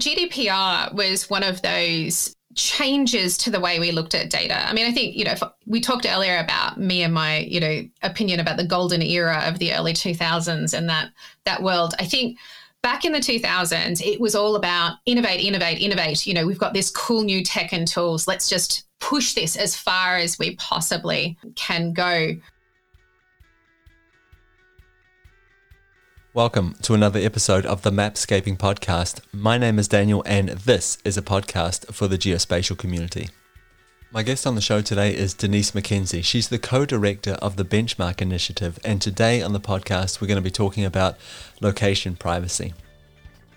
GDPR was one of those changes to the way we looked at data. I mean, I think, you know, we talked earlier about me and my, you know, opinion about the golden era of the early 2000s and that that world. I think back in the 2000s, it was all about innovate, innovate, innovate. You know, we've got this cool new tech and tools. Let's just push this as far as we possibly can go. Welcome to another episode of the Mapscaping Podcast. My name is Daniel, and this is a podcast for the geospatial community. My guest on the show today is Denise McKenzie. She's the co director of the Benchmark Initiative, and today on the podcast, we're going to be talking about location privacy.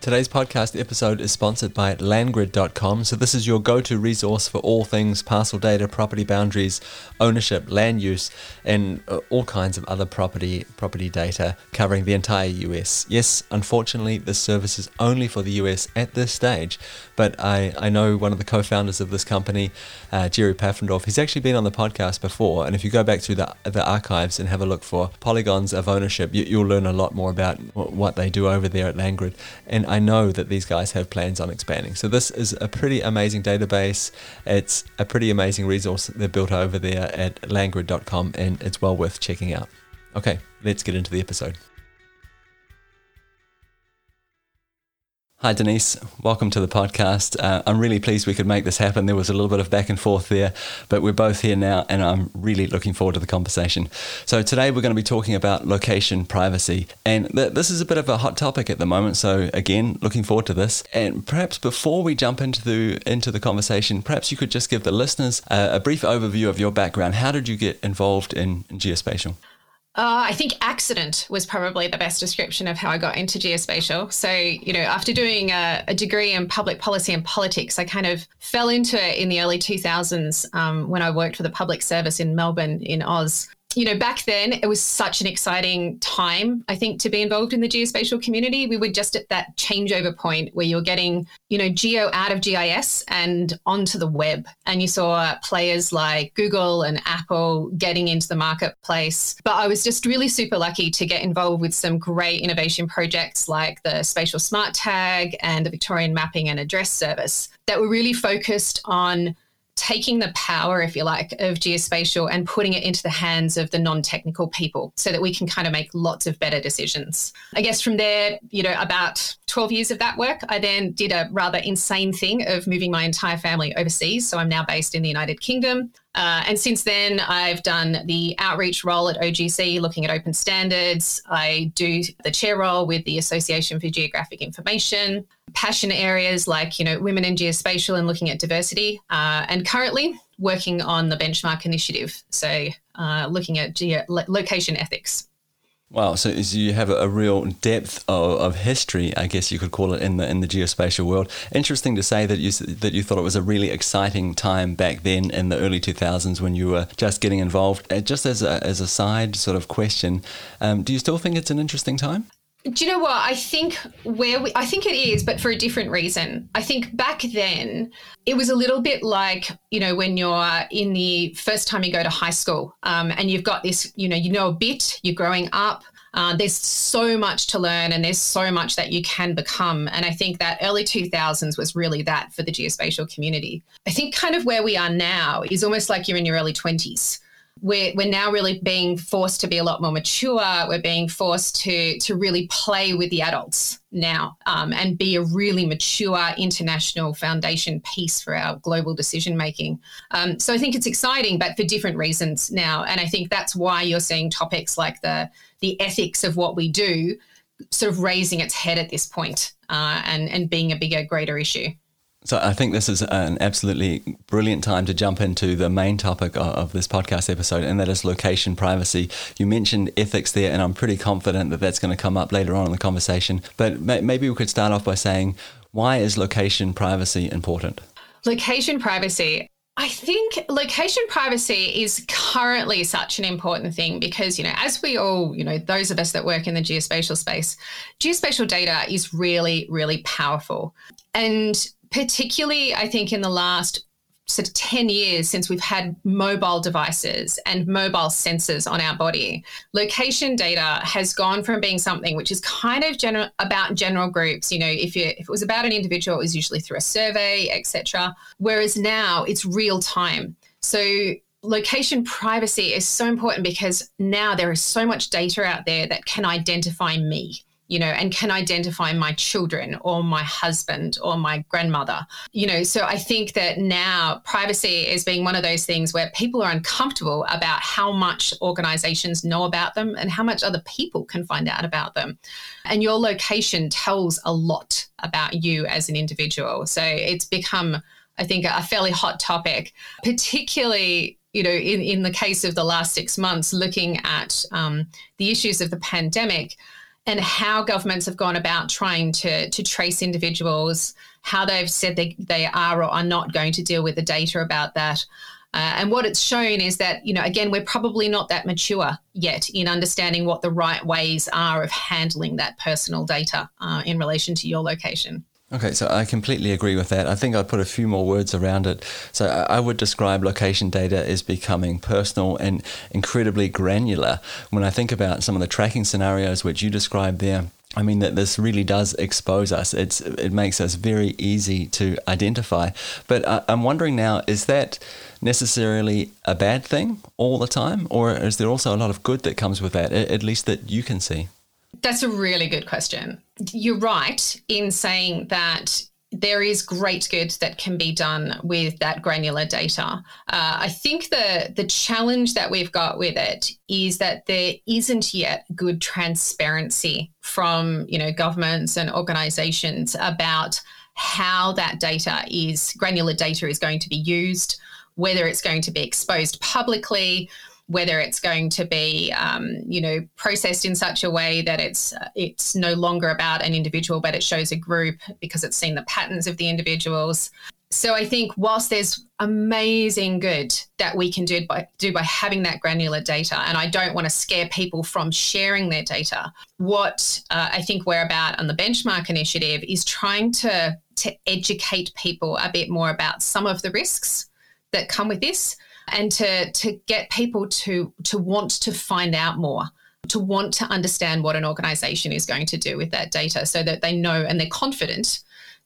Today's podcast episode is sponsored by landgrid.com. So, this is your go to resource for all things parcel data, property boundaries, ownership, land use, and uh, all kinds of other property property data covering the entire US. Yes, unfortunately, this service is only for the US at this stage, but I, I know one of the co founders of this company, uh, Jerry Paffendorf. He's actually been on the podcast before, and if you go back through the, the archives and have a look for polygons of ownership, you, will learn a lot more about what they do over there at Landgrid. And I know that these guys have plans on expanding. So this is a pretty amazing database. It's a pretty amazing resource they've built over there at landgrid.com and it's well worth checking out. Okay, let's get into the episode. Hi, Denise. Welcome to the podcast. Uh, I'm really pleased we could make this happen. There was a little bit of back and forth there, but we're both here now, and I'm really looking forward to the conversation. So, today we're going to be talking about location privacy, and th- this is a bit of a hot topic at the moment. So, again, looking forward to this. And perhaps before we jump into the into the conversation, perhaps you could just give the listeners uh, a brief overview of your background. How did you get involved in, in geospatial? Uh, I think accident was probably the best description of how I got into geospatial. So, you know, after doing a, a degree in public policy and politics, I kind of fell into it in the early 2000s um, when I worked for the public service in Melbourne, in Oz you know, back then it was such an exciting time, I think, to be involved in the geospatial community. We were just at that changeover point where you're getting, you know, geo out of GIS and onto the web. And you saw players like Google and Apple getting into the marketplace. But I was just really super lucky to get involved with some great innovation projects like the Spatial Smart Tag and the Victorian Mapping and Address Service that were really focused on taking the power, if you like, of geospatial and putting it into the hands of the non technical people so that we can kind of make lots of better decisions. I guess from there, you know, about 12 years of that work, I then did a rather insane thing of moving my entire family overseas. So I'm now based in the United Kingdom. Uh, and since then, I've done the outreach role at OGC, looking at open standards. I do the chair role with the Association for Geographic Information, passion areas like, you know, women in geospatial and looking at diversity. Uh, and currently working on the benchmark initiative. So uh, looking at geo- location ethics. Wow, so, you have a, real depth of, of, history, I guess you could call it, in the in the geospatial world. Interesting to say that you that you thought it was a really exciting time back then in the early 2000s when you were just getting involved. Uh, just as a as a side sort of question, um, do you still think it's an interesting time? Do you know what? I think where we, I think it is, but for a different reason. I think back then it was a little bit like you know when you're in the first time you go to high school, um, and you've got this, you know, you know a bit, you're growing up. Uh, there's so much to learn, and there's so much that you can become. And I think that early 2000s was really that for the geospatial community. I think kind of where we are now is almost like you're in your early 20s we're, we're now really being forced to be a lot more mature. We're being forced to to really play with the adults now um, and be a really mature international foundation piece for our global decision making. Um, so I think it's exciting, but for different reasons now. And I think that's why you're seeing topics like the the ethics of what we do sort of raising its head at this point, uh, and and being a bigger, greater issue. So I think this is an absolutely brilliant time to jump into the main topic of this podcast episode, and that is location privacy. You mentioned ethics there, and I'm pretty confident that that's going to come up later on in the conversation. But maybe we could start off by saying, why is location privacy important? Location privacy. I think location privacy is currently such an important thing because, you know, as we all, you know, those of us that work in the geospatial space, geospatial data is really, really powerful. And particularly, I think, in the last sort of 10 years since we've had mobile devices and mobile sensors on our body. Location data has gone from being something which is kind of general about general groups. You know, if you if it was about an individual, it was usually through a survey, etc. Whereas now it's real time. So location privacy is so important because now there is so much data out there that can identify me you know, and can identify my children or my husband or my grandmother, you know. So I think that now privacy is being one of those things where people are uncomfortable about how much organizations know about them and how much other people can find out about them. And your location tells a lot about you as an individual. So it's become, I think, a fairly hot topic, particularly you know, in, in the case of the last six months, looking at um, the issues of the pandemic, and how governments have gone about trying to, to trace individuals, how they've said they, they are or are not going to deal with the data about that. Uh, and what it's shown is that, you know, again, we're probably not that mature yet in understanding what the right ways are of handling that personal data uh, in relation to your location. Okay, so I completely agree with that. I think I'd put a few more words around it. So I would describe location data as becoming personal and incredibly granular. When I think about some of the tracking scenarios which you described there, I mean that this really does expose us. It's it makes us very easy to identify. But I, I'm wondering now, is that necessarily a bad thing all the time, or is there also a lot of good that comes with that, at least that you can see? That's a really good question. You're right in saying that there is great good that can be done with that granular data. Uh, I think the the challenge that we've got with it is that there isn't yet good transparency from you know governments and organisations about how that data is granular data is going to be used, whether it's going to be exposed publicly, whether it's going to be, um, you know, processed in such a way that it's it's no longer about an individual, but it shows a group because it's seen the patterns of the individuals. So I think whilst there's amazing good that we can do by do by having that granular data, and I don't want to scare people from sharing their data. What uh, I think we're about on the benchmark initiative is trying to to educate people a bit more about some of the risks that come with this and to to get people to to want to find out more to want to understand what an organization is going to do with that data so that they know and they're confident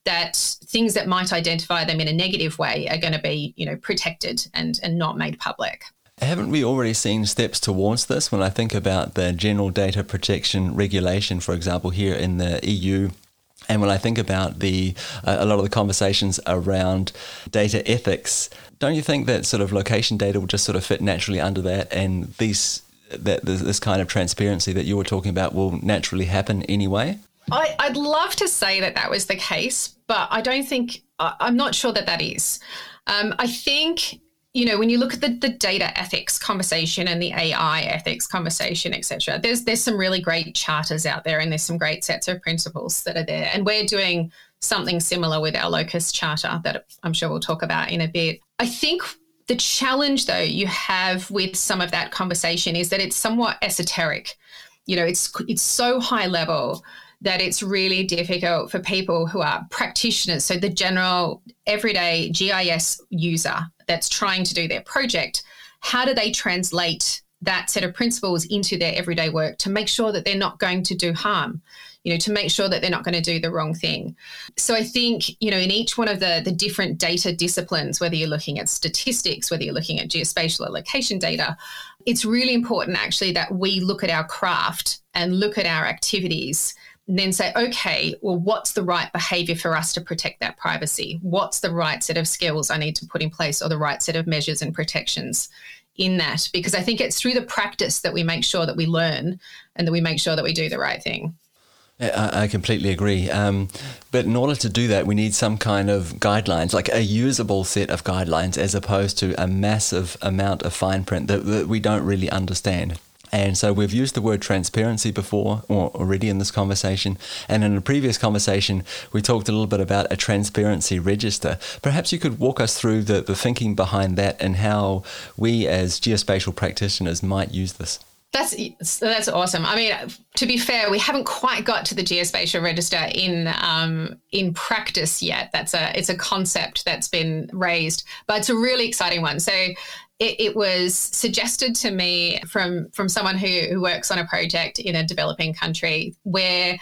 that things that might identify them in a negative way are going to be you know protected and and not made public haven't we already seen steps towards this when I think about the General Data Protection Regulation, for example, here in the EU? And when I think about the uh, a lot of the conversations around data ethics, don't you think that sort of location data will just sort of fit naturally under that, and these that this kind of transparency that you were talking about will naturally happen anyway? I, would love to say that that was the case, but I don't think I'm not sure that that is. Um, I think you know, when you look at the, the data ethics conversation and the AI ethics conversation, etc., there's there's some really great charters out there, and there's some great sets of principles that are there. And we're doing something similar with our locus charter that I'm sure we'll talk about in a bit. I think the challenge, though, you have with some of that conversation is that it's somewhat esoteric. You know, it's it's so high level that it's really difficult for people who are practitioners, so the general everyday GIS user that's trying to do their project, how do they translate that set of principles into their everyday work to make sure that they're not going to do harm? you know, to make sure that they're not going to do the wrong thing. So I think, you know, in each one of the, the different data disciplines, whether you're looking at statistics, whether you're looking at geospatial or location data, it's really important actually that we look at our craft and look at our activities then say, okay, well, what's the right behavior for us to protect that privacy? What's the right set of skills I need to put in place or the right set of measures and protections in that? Because I think it's through the practice that we make sure that we learn and that we make sure that we do the right thing. I, completely agree. Um, but in order to do that, we need some kind of guidelines, like a usable set of guidelines, as opposed to a massive amount of fine print that, that we don't really understand. And so we've used the word transparency before or already in this conversation. And in a previous conversation, we talked a little bit about a transparency register. Perhaps you could walk us through the, the thinking behind that and how we as geospatial practitioners might use this. That's that's awesome. I mean, to be fair, we haven't quite got to the geospatial register in um, in practice yet. That's a it's a concept that's been raised, but it's a really exciting one. So. It, it was suggested to me from from someone who, who works on a project in a developing country where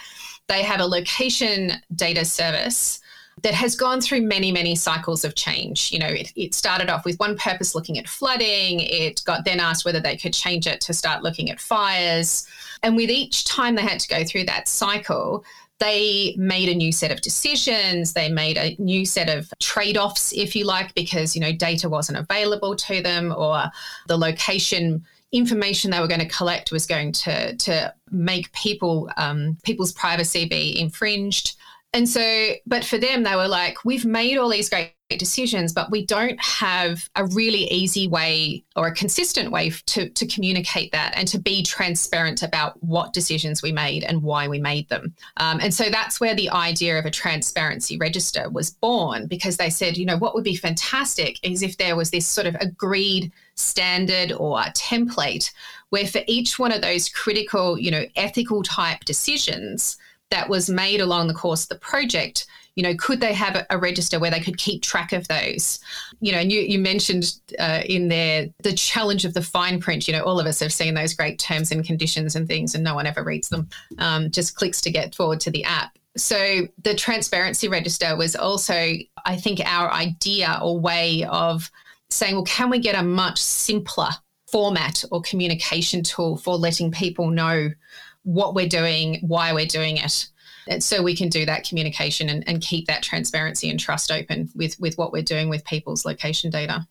they have a location data service that has gone through many, many cycles of change. You know, it, it, started off with one purpose looking at flooding. It got then asked whether they could change it to start looking at fires. And with each time they had to go through that cycle, they made a new set of decisions. They made a new set of trade offs, if you like, because, you know, data wasn't available to them or the location information they were going to collect was going to, to make people um, people's privacy be infringed. And so, but for them, they were like, we've made all these great decisions, but we don't have a really easy way or a consistent way to, to communicate that and to be transparent about what decisions we made and why we made them. Um, and so that's where the idea of a transparency register was born because they said, you know, what would be fantastic is if there was this sort of agreed standard or template where for each one of those critical, you know, ethical type decisions, that was made along the course of the project you know could they have a, register where they could keep track of those? You know and you, you mentioned uh, in there the challenge of the fine print. You know all of us have seen those great terms and conditions and things and no one ever reads them. Um, just clicks to get forward to the app. So the transparency register was also i think our idea or way of saying well can we get a much simpler format or communication tool for letting people know what we're doing, why we're doing it. And so we can do that communication and, and keep that transparency and trust open with, with what we're doing with people's location data.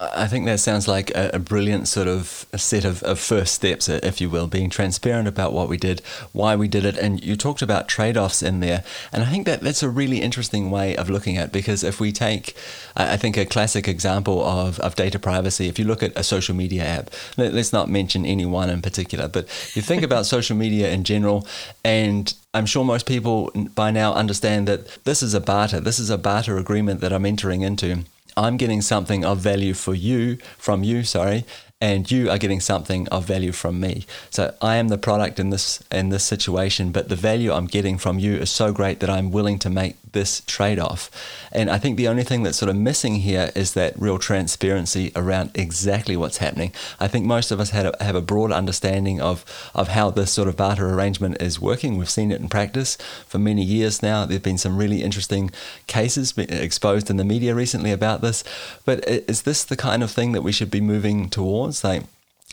I think that sounds like a, a brilliant sort of set of, of, first steps, if you will, being transparent about what we did, why we did it. And you talked about trade offs in there. And I think that that's a really interesting way of looking at it because if we take, I think, a classic example of, of data privacy, if you look at a social media app, let, let's not mention any one in particular, but you think about social media in general, and I'm sure most people by now understand that this is a barter. This is a barter agreement that I'm entering into. I'm getting something of value for you, from you, sorry, and you are getting something of value from me. So I am the product in this in this situation, but the value I'm getting from you is so great that I'm willing to make this trade-off. And I think the only thing that's sort of missing here is that real transparency around exactly what's happening. I think most of us have a, have a broad understanding of of how this sort of barter arrangement is working. We've seen it in practice for many years now. There've been some really interesting cases exposed in the media recently about this. But is this the kind of thing that we should be moving towards? like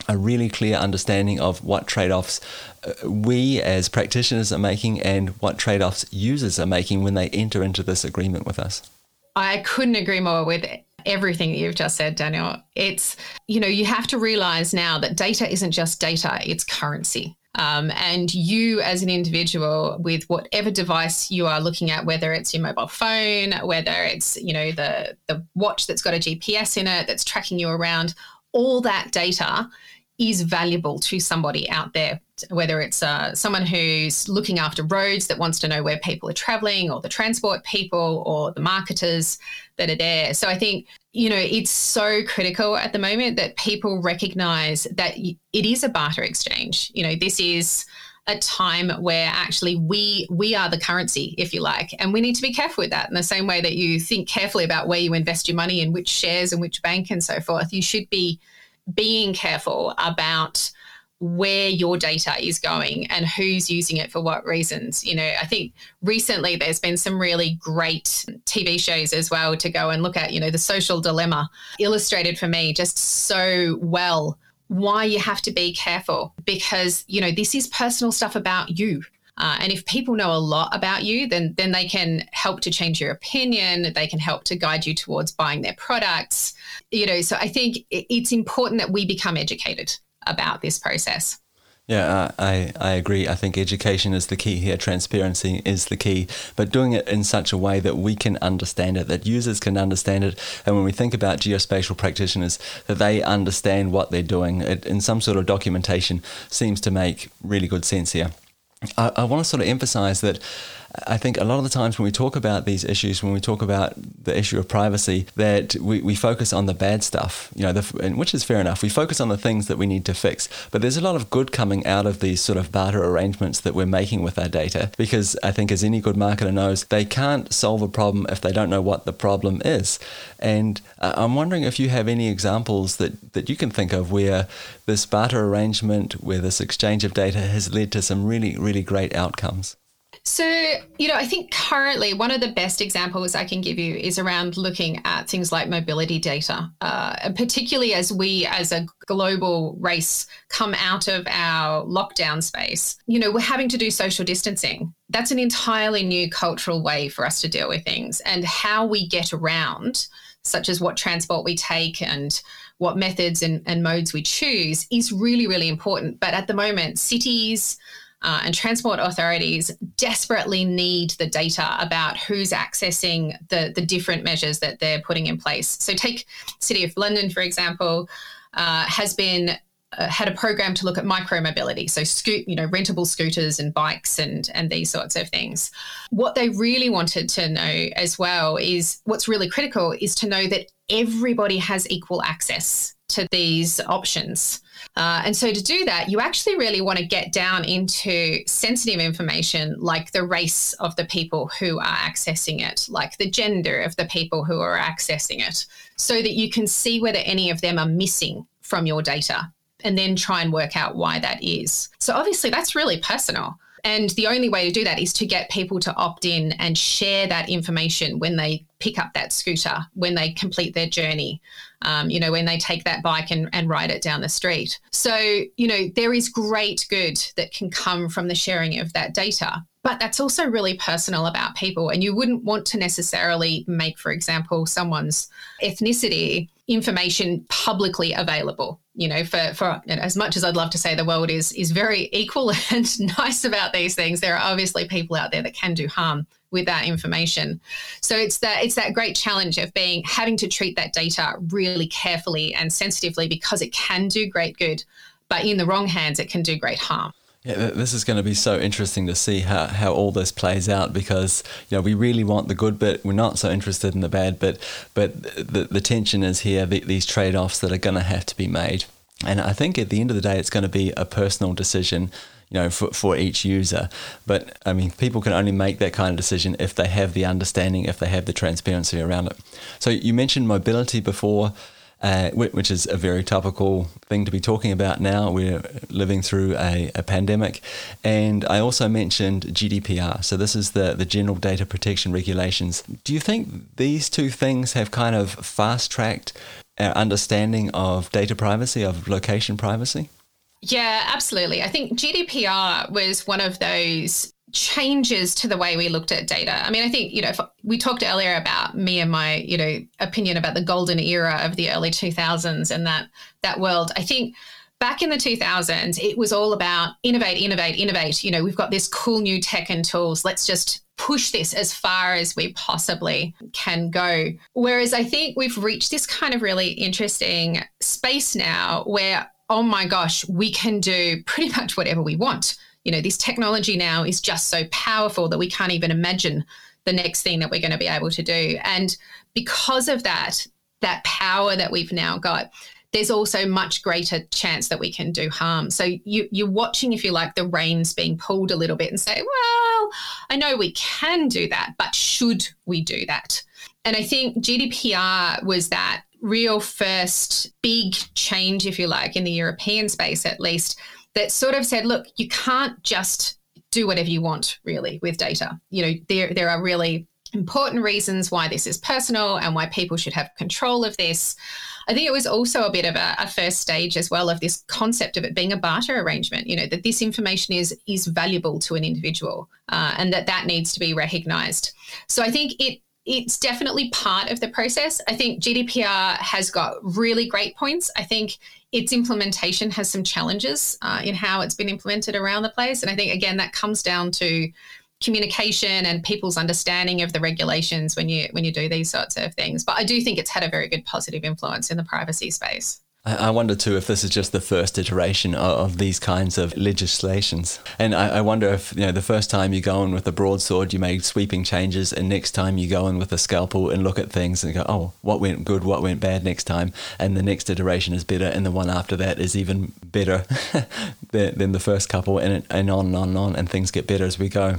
a really clear understanding of what trade offs uh, we as practitioners are making and what trade offs users are making when they enter into this agreement with us. I couldn't agree more with everything that you've just said, Daniel. It's, you know, you have to realize now that data isn't just data, it's currency. Um, and you, as an individual, with whatever device you are looking at, whether it's your mobile phone, whether it's you know the the watch that's got a GPS in it that's tracking you around, all that data is valuable to somebody out there, whether it's uh, someone who's looking after roads that wants to know where people are traveling, or the transport people, or the marketers that are there. So I think, you know, it's so critical at the moment that people recognize that it is a barter exchange. You know, this is a time where actually we we are the currency if you like and we need to be careful with that in the same way that you think carefully about where you invest your money and which shares and which bank and so forth you should be being careful about where your data is going and who's using it for what reasons. You know, I think recently there's been some really great TV shows as well to go and look at, you know, the social dilemma illustrated for me just so well why you have to be careful because, you know, this is personal stuff about you. Uh, and if people know a lot about you, then then they can help to change your opinion. They can help to guide you towards buying their products. You know, so I think it's important that we become educated about this process. Yeah, I, I agree. I think education is the key here. Transparency is the key, but doing it in such a way that we can understand it, that users can understand it. And when we think about geospatial practitioners, that they understand what they're doing it, in some sort of documentation seems to make really good sense here. I, I want to sort of emphasize that I think a lot of the times when we talk about these issues, when we talk about the issue of privacy, that we, we focus on the bad stuff, you know, the, which is fair enough. We focus on the things that we need to fix. But there's a lot of good coming out of these sort of barter arrangements that we're making with our data because I think, as any good marketer knows, they can't solve a problem if they don't know what the problem is. And uh, I'm wondering if you have any examples that, that you can think of where this barter arrangement, where this exchange of data has led to some really, really great outcomes. So, you know, I think currently one of the best examples I can give you is around looking at things like mobility data, uh, and particularly as we, as a global race, come out of our lockdown space. You know, we're having to do social distancing. That's an entirely new cultural way for us to deal with things, and how we get around, such as what transport we take and what methods and, and modes we choose, is really, really important. But at the moment, cities, uh, and transport authorities desperately need the data about who's accessing the, the different measures that they're putting in place. So, take City of London, for example, uh, has been uh, had a program to look at micromobility, so scoot, you know, rentable scooters and bikes and and these sorts of things. What they really wanted to know as well is what's really critical is to know that everybody has equal access to these options. Uh, and so to do that, you actually really want to get down into sensitive information like the race of the people who are accessing it, like the gender of the people who are accessing it, so that you can see whether any of them are missing from your data and then try and work out why that is. So obviously, that's really personal. And the only way to do that is to get people to opt in and share that information when they pick up that scooter, when they complete their journey, um, you know, when they take that bike and, and ride it down the street. So, you know, there is great good that can come from the sharing of that data. But that's also really personal about people. And you wouldn't want to necessarily make, for example, someone's ethnicity information publicly available you know for for as much as i'd love to say the world is is very equal and nice about these things there are obviously people out there that can do harm with that information. So it's that it's that great challenge of being having to treat that data really carefully and sensitively because it can do great good but in the wrong hands it can do great harm yeah, this is going to be so interesting to see how, how all this plays out because you know we really want the good bit. We're not so interested in the bad bit, but the, the tension is here. The, these trade offs that are going to have to be made, and I think at the end of the day, it's going to be a personal decision. You know, for, for each user. But I mean, people can only make that kind of decision if they have the understanding, if they have the transparency around it. So you mentioned mobility before uh, which is a very topical thing to be talking about now. We're living through a, a, pandemic. And I also mentioned GDPR. So, this is the, the General Data Protection Regulations. Do you think these two things have kind of fast tracked our understanding of data privacy, of location privacy? Yeah, absolutely. I think GDPR was one of those changes to the way we looked at data. I mean, I think, you know, we talked earlier about me and my, you know, opinion about the golden era of the early 2000s and that that world. I think back in the 2000s, it was all about innovate, innovate, innovate. You know, we've got this cool new tech and tools. Let's just push this as far as we possibly can go. Whereas I think we've reached this kind of really interesting space now where, oh my gosh, we can do pretty much whatever we want you know, this technology now is just so powerful that we can't even imagine the next thing that we're going to be able to do. And because of that, that power that we've now got, there's also much greater chance that we can do harm. So you, you're watching, if you like, the reins being pulled a little bit and say, well, I know we can do that, but should we do that? And I think GDPR was that real first big change, if you like, in the European space at least, that sort of said, look, you can't just do whatever you want really with data. You know, there there are really important reasons why this is personal and why people should have control of this. I think it was also a bit of a, a, first stage as well of this concept of it being a barter arrangement. You know that this information is is valuable to an individual, uh, and that that needs to be recognised. So I think it it's definitely part of the process. I think GDPR has got really great points. I think its implementation has some challenges uh, in how it's been implemented around the place. And I think, again, that comes down to communication and people's understanding of the regulations when you when you do these sorts of things. But I do think it's had a very good positive influence in the privacy space. I wonder too if this is just the first iteration of, these kinds of legislations. And I, wonder if, you know, the first time you go in with a broadsword, you make sweeping changes, and next time you go in with a scalpel and look at things and go, oh, what went good, what went bad next time, and the next iteration is better, and the one after that is even better than, the first couple, and, and on and on and on, and things get better as we go.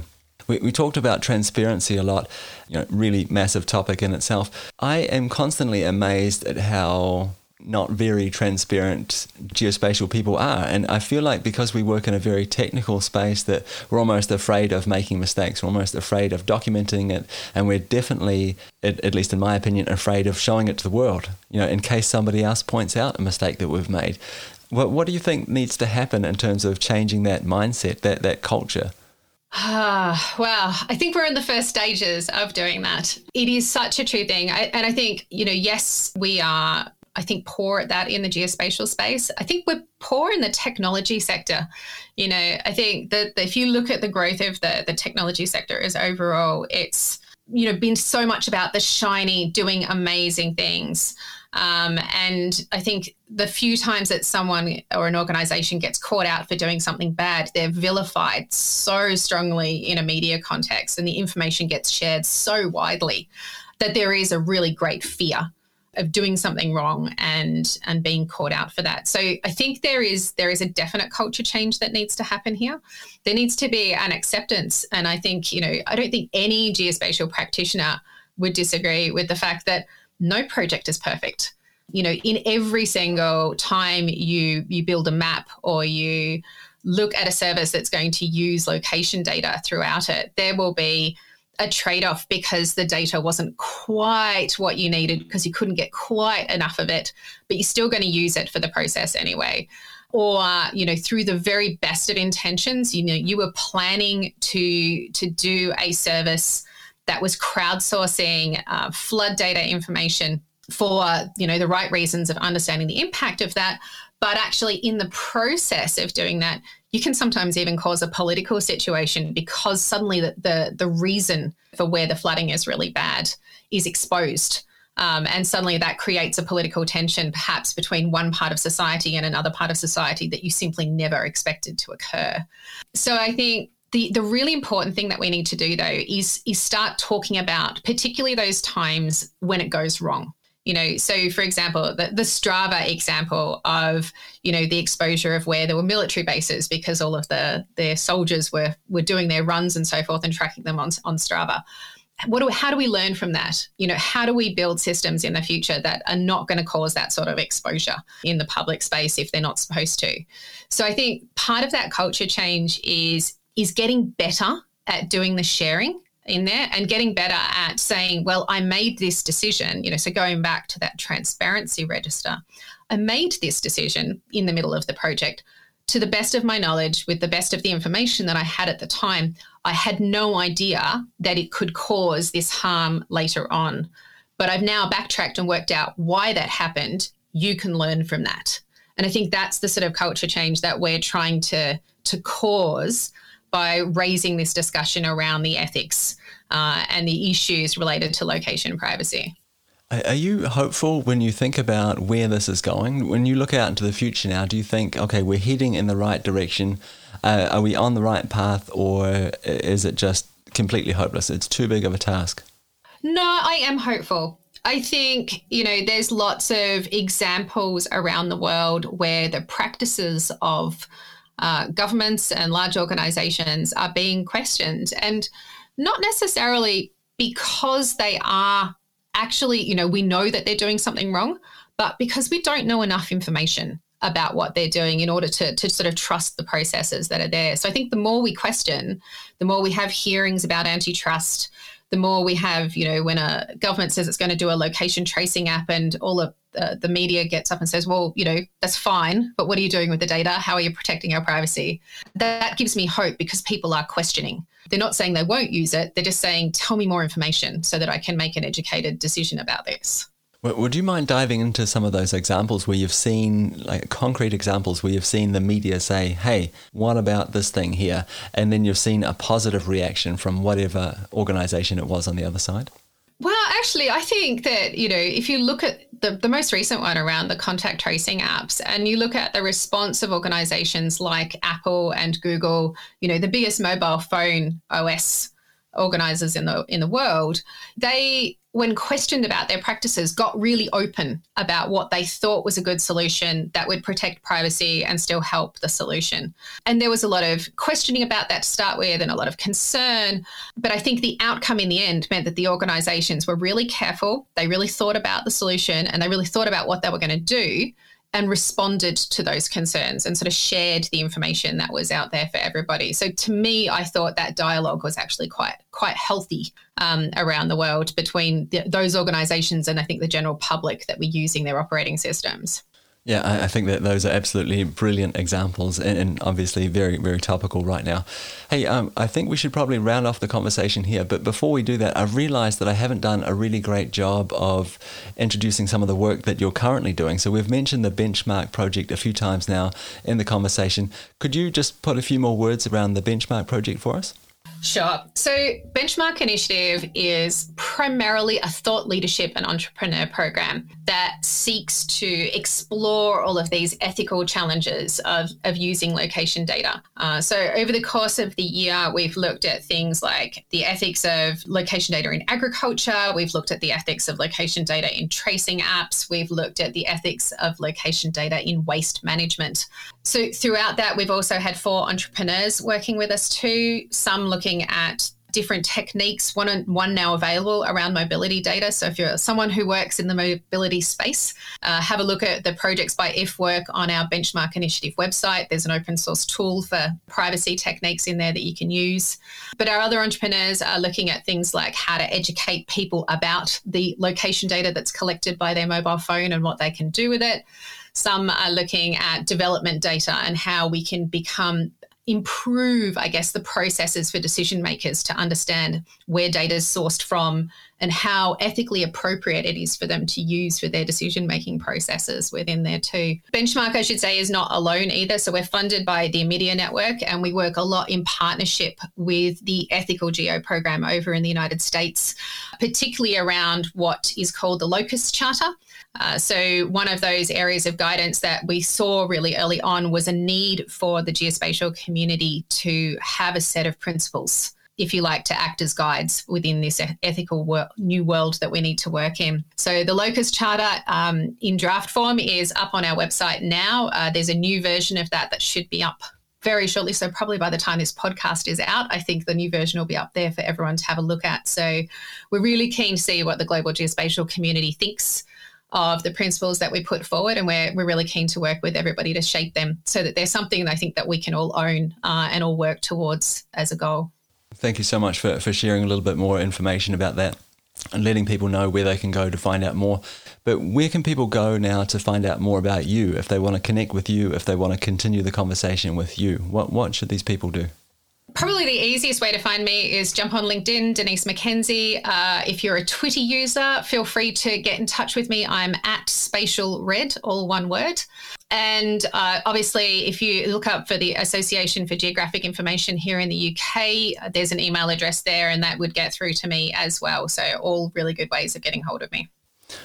We, we talked about transparency a lot, you know, really massive topic in itself. I am constantly amazed at how not very transparent geospatial people are. And I feel like because we work in a very technical space that we're almost afraid of making mistakes, we're almost afraid of documenting it, and we're definitely, at, least in my opinion, afraid of showing it to the world, you know, in case somebody else points out a mistake that we've made. What, what do you think needs to happen in terms of changing that mindset, that, that culture? Ah, well, I think we're in the first stages of doing that. It is such a true thing. I, and I think, you know, yes, we are I think, poor at that in the geospatial space. I think we're poor in the technology sector. You know, I think that if you look at the growth of the, the technology sector as overall, it's, you know, been so much about the shiny doing amazing things. Um, and I think the few times that someone or an organization gets caught out for doing something bad, they're vilified so strongly in a media context and the information gets shared so widely that there is a really great fear of doing something wrong and and being caught out for that. So I think there is there is a definite culture change that needs to happen here. There needs to be an acceptance, and I think you know I don't think any geospatial practitioner would disagree with the fact that no project is perfect. You know, in every single time you you build a map or you look at a service that's going to use location data throughout it, there will be a trade off because the data wasn't quite what you needed because you couldn't get quite enough of it, but you're still going to use it for the process anyway. Or, you know, through the very best of intentions, you know, you were planning to to do a service that was crowdsourcing uh, flood data information for you know the right reasons of understanding the impact of that but actually in the process of doing that you can sometimes even cause a political situation because suddenly the, the, the reason for where the flooding is really bad is exposed. Um, and suddenly that creates a political tension, perhaps between one part of society and another part of society that you simply never expected to occur. So I think the, the really important thing that we need to do though is is start talking about particularly those times when it goes wrong you know so for example the, the strava example of you know the exposure of where there were military bases because all of the their soldiers were were doing their runs and so forth and tracking them on, on strava. What do how do we learn from that? You know how do we build systems in the future that are not going to cause that sort of exposure in the public space if they're not supposed to? So i think part of that culture change is is getting better at doing the sharing in there and getting better at saying, well, I made this decision, you know, so going back to that transparency register, I made this decision in the middle of the project. To the best of my knowledge, with the best of the information that I had at the time, I had no idea that it could cause this harm later on. But I've now backtracked and worked out why that happened. You can learn from that. And I think that's the sort of culture change that we're trying to, to cause by raising this discussion around the ethics uh, and the issues related to location privacy. Are you hopeful when you think about where this is going? When you look out into the future now, do you think, okay, we're heading in the right direction? Uh, are we on the right path, or is it just completely hopeless? It's too big of a task. No, I am hopeful. I think, you know, there's lots of examples around the world where the practices of uh, governments and large organizations are being questioned. And not necessarily because they are actually, you know, we know that they're doing something wrong, but because we don't know enough information about what they're doing in order to, to sort of trust the processes that are there. So I think the more we question, the more we have hearings about antitrust, the more we have, you know, when a government says it's going to do a location tracing app and all of the, the media gets up and says, well, you know, that's fine, but what are you doing with the data? How are you protecting our privacy? That gives me hope because people are questioning. They're not saying they won't use it, they're just saying, tell me more information so that I can make an educated decision about this. Would you mind diving into some of those examples where you've seen, like concrete examples where you've seen the media say, hey, what about this thing here? And then you've seen a positive reaction from whatever organization it was on the other side? Well, actually, I think that, you know, if you look at the, the most recent one around the contact tracing apps, and you look at the response of organizations like Apple and Google, you know, the biggest mobile phone OS organizers in the in the world, they when questioned about their practices got really open about what they thought was a good solution that would protect privacy and still help the solution. And there was a lot of questioning about that to start with and a lot of concern, but I think the outcome in the end meant that the organizations were really careful, they really thought about the solution and they really thought about what they were going to do and responded to those concerns and sort of shared the information that was out there for everybody. So to me, I thought that dialogue was actually quite quite healthy um, around the world between the, those organisations and I think the general public that were using their operating systems. Yeah, I, I, think that those are absolutely brilliant examples and, and obviously very, very topical right now. Hey, um, I think we should probably round off the conversation here. But before we do that, I've realized that I haven't done a really great job of introducing some of the work that you're currently doing. So we've mentioned the Benchmark project a few times now in the conversation. Could you just put a few more words around the Benchmark project for us? Sure. So, Benchmark Initiative is primarily a thought leadership and entrepreneur program that seeks to explore all of these ethical challenges of, of using location data. Uh, so, over the course of the year, we've looked at things like the ethics of location data in agriculture, we've looked at the ethics of location data in tracing apps, we've looked at the ethics of location data in waste management. So, throughout that, we've also had four entrepreneurs working with us too, some looking looking at different techniques, one, one now available around mobility data. So if you're someone who works in the mobility space, uh, have a look at the projects by IFWork on our Benchmark Initiative website. There's an open source tool for privacy techniques in there that you can use. But our other entrepreneurs are looking at things like how to educate people about the location data that's collected by their mobile phone and what they can do with it. Some are looking at development data and how we can become improve, I guess, the processes for decision makers to understand where data is sourced from and how ethically appropriate it is for them to use for their decision making processes within there too. Benchmark, I should say, is not alone either. So we're funded by the Omidyar Network and we work a lot in partnership with the Ethical Geo program over in the United States, particularly around what is called the Locus Charter. Uh, so, one of those areas of guidance that we saw really early on was a need for the geospatial community to have a set of principles, if you like, to act as guides within this ethical wor- new world that we need to work in. So, the Locus Charter um, in draft form is up on our website now. Uh, there's a new version of that that should be up very shortly. So, probably by the time this podcast is out, I think the new version will be up there for everyone to have a look at. So, we're really keen to see what the global geospatial community thinks of the principles that we put forward, and we're, we're really keen to work with everybody to shape them so that there's something I think that we can all own uh, and all work towards as a goal. Thank you so much for, for sharing a little bit more information about that and letting people know where they can go to find out more. But where can people go now to find out more about you if they want to connect with you, if they want to continue the conversation with you? What, what should these people do? Probably the easiest way to find me is jump on LinkedIn, Denise McKenzie. Uh, if you're a Twitter user, feel free to get in touch with me. I'm at Spatial Red, all one word. And uh, obviously, if you look up for the Association for Geographic Information here in the UK, there's an email address there, and that would get through to me as well. So, all really good ways of getting hold of me.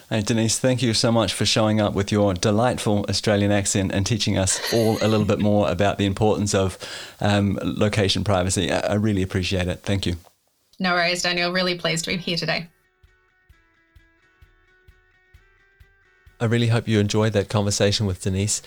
Hey, Denise, thank you so much for showing up with your delightful Australian accent and teaching us all a little bit more about the importance of um, location privacy. I, I really appreciate it. Thank you. No worries, Daniel. Really pleased to be here today. I really hope you enjoyed that conversation with Denise.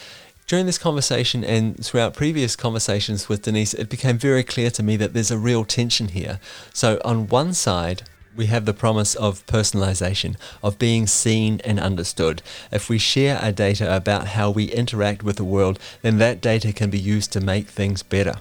During this conversation and throughout previous conversations with Denise, it became very clear to me that there's a real tension here. So, on one side, we have the promise of personalization, of being seen and understood. If we share our data about how we interact with the world, then that data can be used to make things better.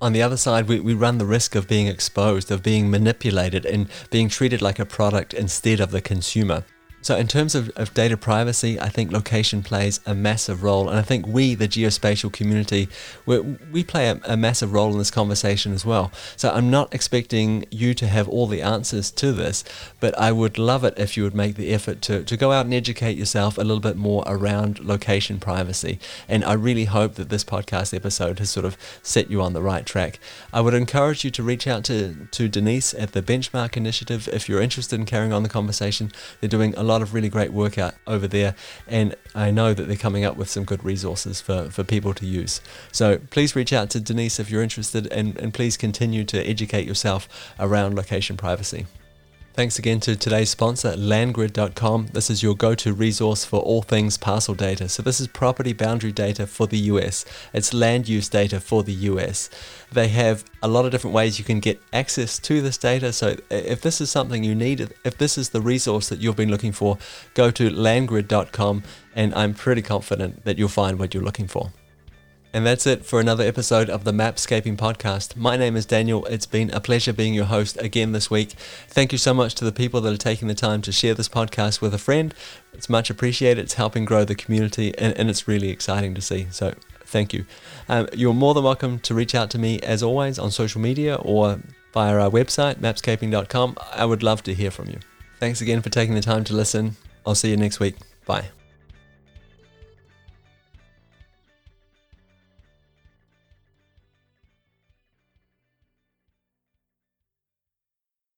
On the other side, we, we run the risk of being exposed, of being manipulated, and being treated like a product instead of the consumer. So, in terms of, of data privacy, I think location plays a massive role. And I think we, the geospatial community, we, play a, a, massive role in this conversation as well. So, I'm not expecting you to have all the answers to this, but I would love it if you would make the effort to, to go out and educate yourself a little bit more around location privacy. And I really hope that this podcast episode has sort of set you on the right track. I would encourage you to reach out to, to Denise at the Benchmark Initiative if you're interested in carrying on the conversation. They're doing a lot of really great work out over there, and I know that they're coming up with some good resources for, for people to use. So please reach out to Denise if you're interested, and, and please continue to educate yourself around location privacy. Thanks again to today's sponsor, landgrid.com. This is your go to resource for all things parcel data. So, this is property boundary data for the US, it's land use data for the US. They have a lot of different ways you can get access to this data. So, if this is something you need, if this is the resource that you've been looking for, go to landgrid.com, and I'm pretty confident that you'll find what you're looking for. And that's it for another episode of the Mapscaping Podcast. My name is Daniel. It's been a pleasure being your host again this week. Thank you so much to the people that are taking the time to share this podcast with a friend. It's much appreciated. It's helping grow the community, and, and it's really exciting to see. So, thank you. Um, you're more than welcome to reach out to me, as always, on social media or via our website, mapscaping.com. I would love to hear from you. Thanks again for taking the time to listen. I'll see you next week. Bye.